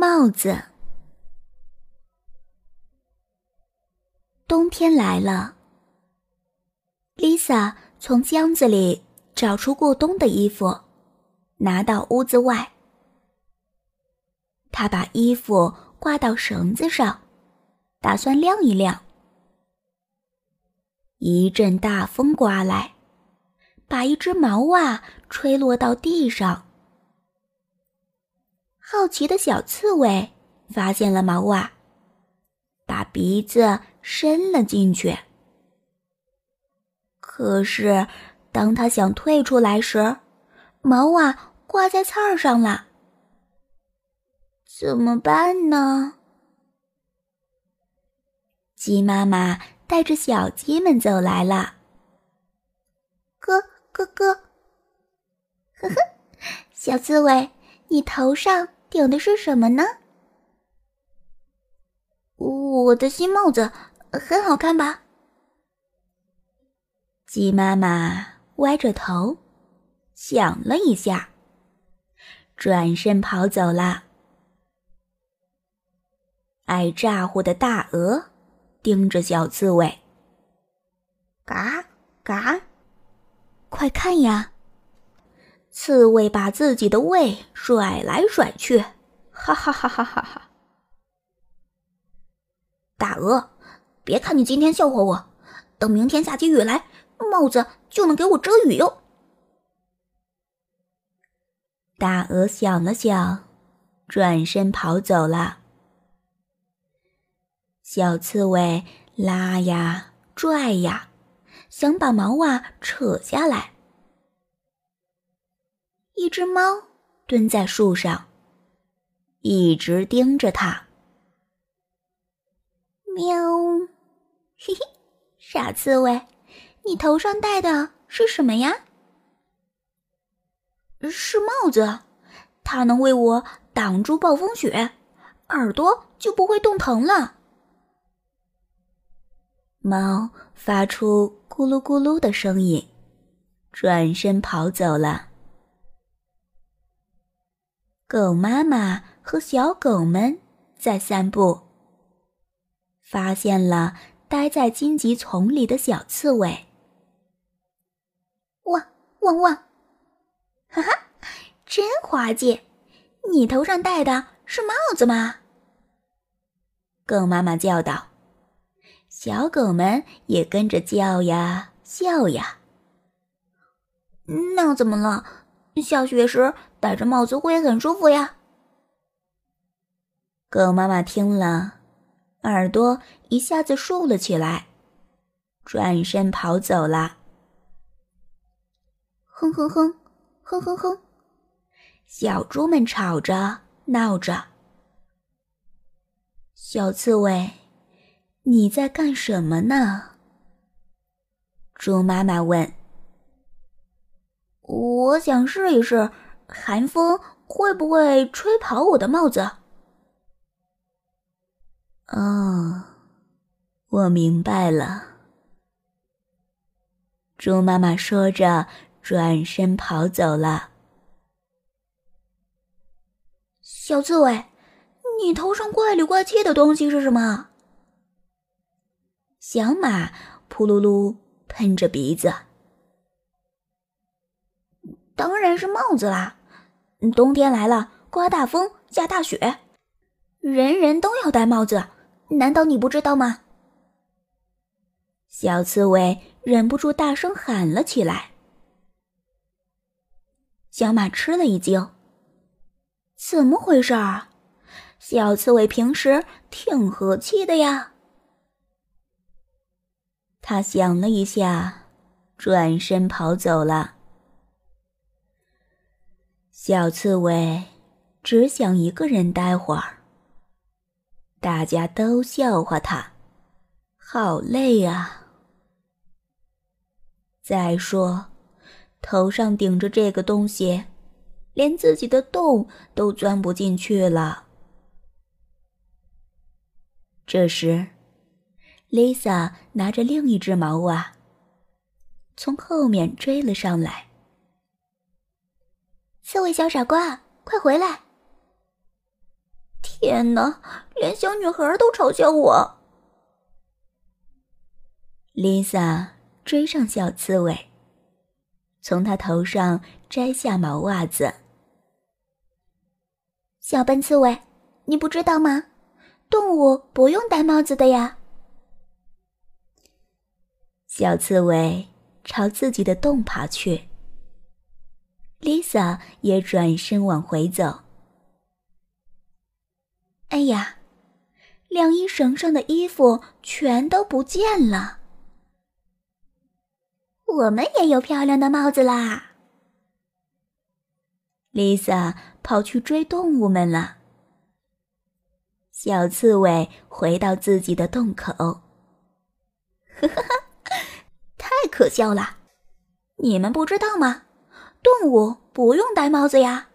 帽子。冬天来了，Lisa 从箱子里找出过冬的衣服，拿到屋子外。她把衣服挂到绳子上，打算晾一晾。一阵大风刮来，把一只毛袜吹落到地上。好奇的小刺猬发现了毛袜，把鼻子伸了进去。可是，当他想退出来时，毛袜挂在刺儿上了。怎么办呢？鸡妈妈带着小鸡们走来了。咯咯咯，呵呵，小刺猬，你头上。顶的是什么呢？我的新帽子很好看吧？鸡妈妈歪着头想了一下，转身跑走了。爱咋呼的大鹅盯着小刺猬，嘎嘎，快看呀！刺猬把自己的胃甩来甩去，哈哈哈哈哈哈！大鹅，别看你今天笑话我，等明天下起雨来，帽子就能给我遮雨哟。大鹅想了想，转身跑走了。小刺猬拉呀拽呀，想把毛袜扯下来。一只猫蹲在树上，一直盯着它。喵，嘿嘿，傻刺猬，你头上戴的是什么呀？是帽子，它能为我挡住暴风雪，耳朵就不会冻疼了。猫发出咕噜咕噜的声音，转身跑走了。狗妈妈和小狗们在散步，发现了待在荆棘丛里的小刺猬。汪汪汪！哈哈，真滑稽！你头上戴的是帽子吗？狗妈妈叫道。小狗们也跟着叫呀笑呀。那怎么了？下雪时。戴着帽子会很舒服呀。狗妈妈听了，耳朵一下子竖了起来，转身跑走了。哼哼哼，哼哼哼，小猪们吵着闹着。小刺猬，你在干什么呢？猪妈妈问。我想试一试。寒风会不会吹跑我的帽子？哦，我明白了。猪妈妈说着，转身跑走了。小刺猬，你头上怪里怪气的东西是什么？小马噗噜噜喷着鼻子，当然是帽子啦。冬天来了，刮大风，下大雪，人人都要戴帽子，难道你不知道吗？小刺猬忍不住大声喊了起来。小马吃了一惊，怎么回事儿？小刺猬平时挺和气的呀。他想了一下，转身跑走了。小刺猬只想一个人待会儿。大家都笑话他，好累啊！再说，头上顶着这个东西，连自己的洞都钻不进去了。这时，Lisa 拿着另一只毛袜，从后面追了上来。刺猬小傻瓜，快回来！天哪，连小女孩都嘲笑我！Lisa 追上小刺猬，从他头上摘下毛袜子。小笨刺猬，你不知道吗？动物不用戴帽子的呀。小刺猬朝自己的洞爬去，Lisa 也转身往回走。哎呀，晾衣绳上的衣服全都不见了。我们也有漂亮的帽子啦！Lisa 跑去追动物们了。小刺猬回到自己的洞口，哈哈哈，太可笑了！你们不知道吗？动物不用戴帽子呀。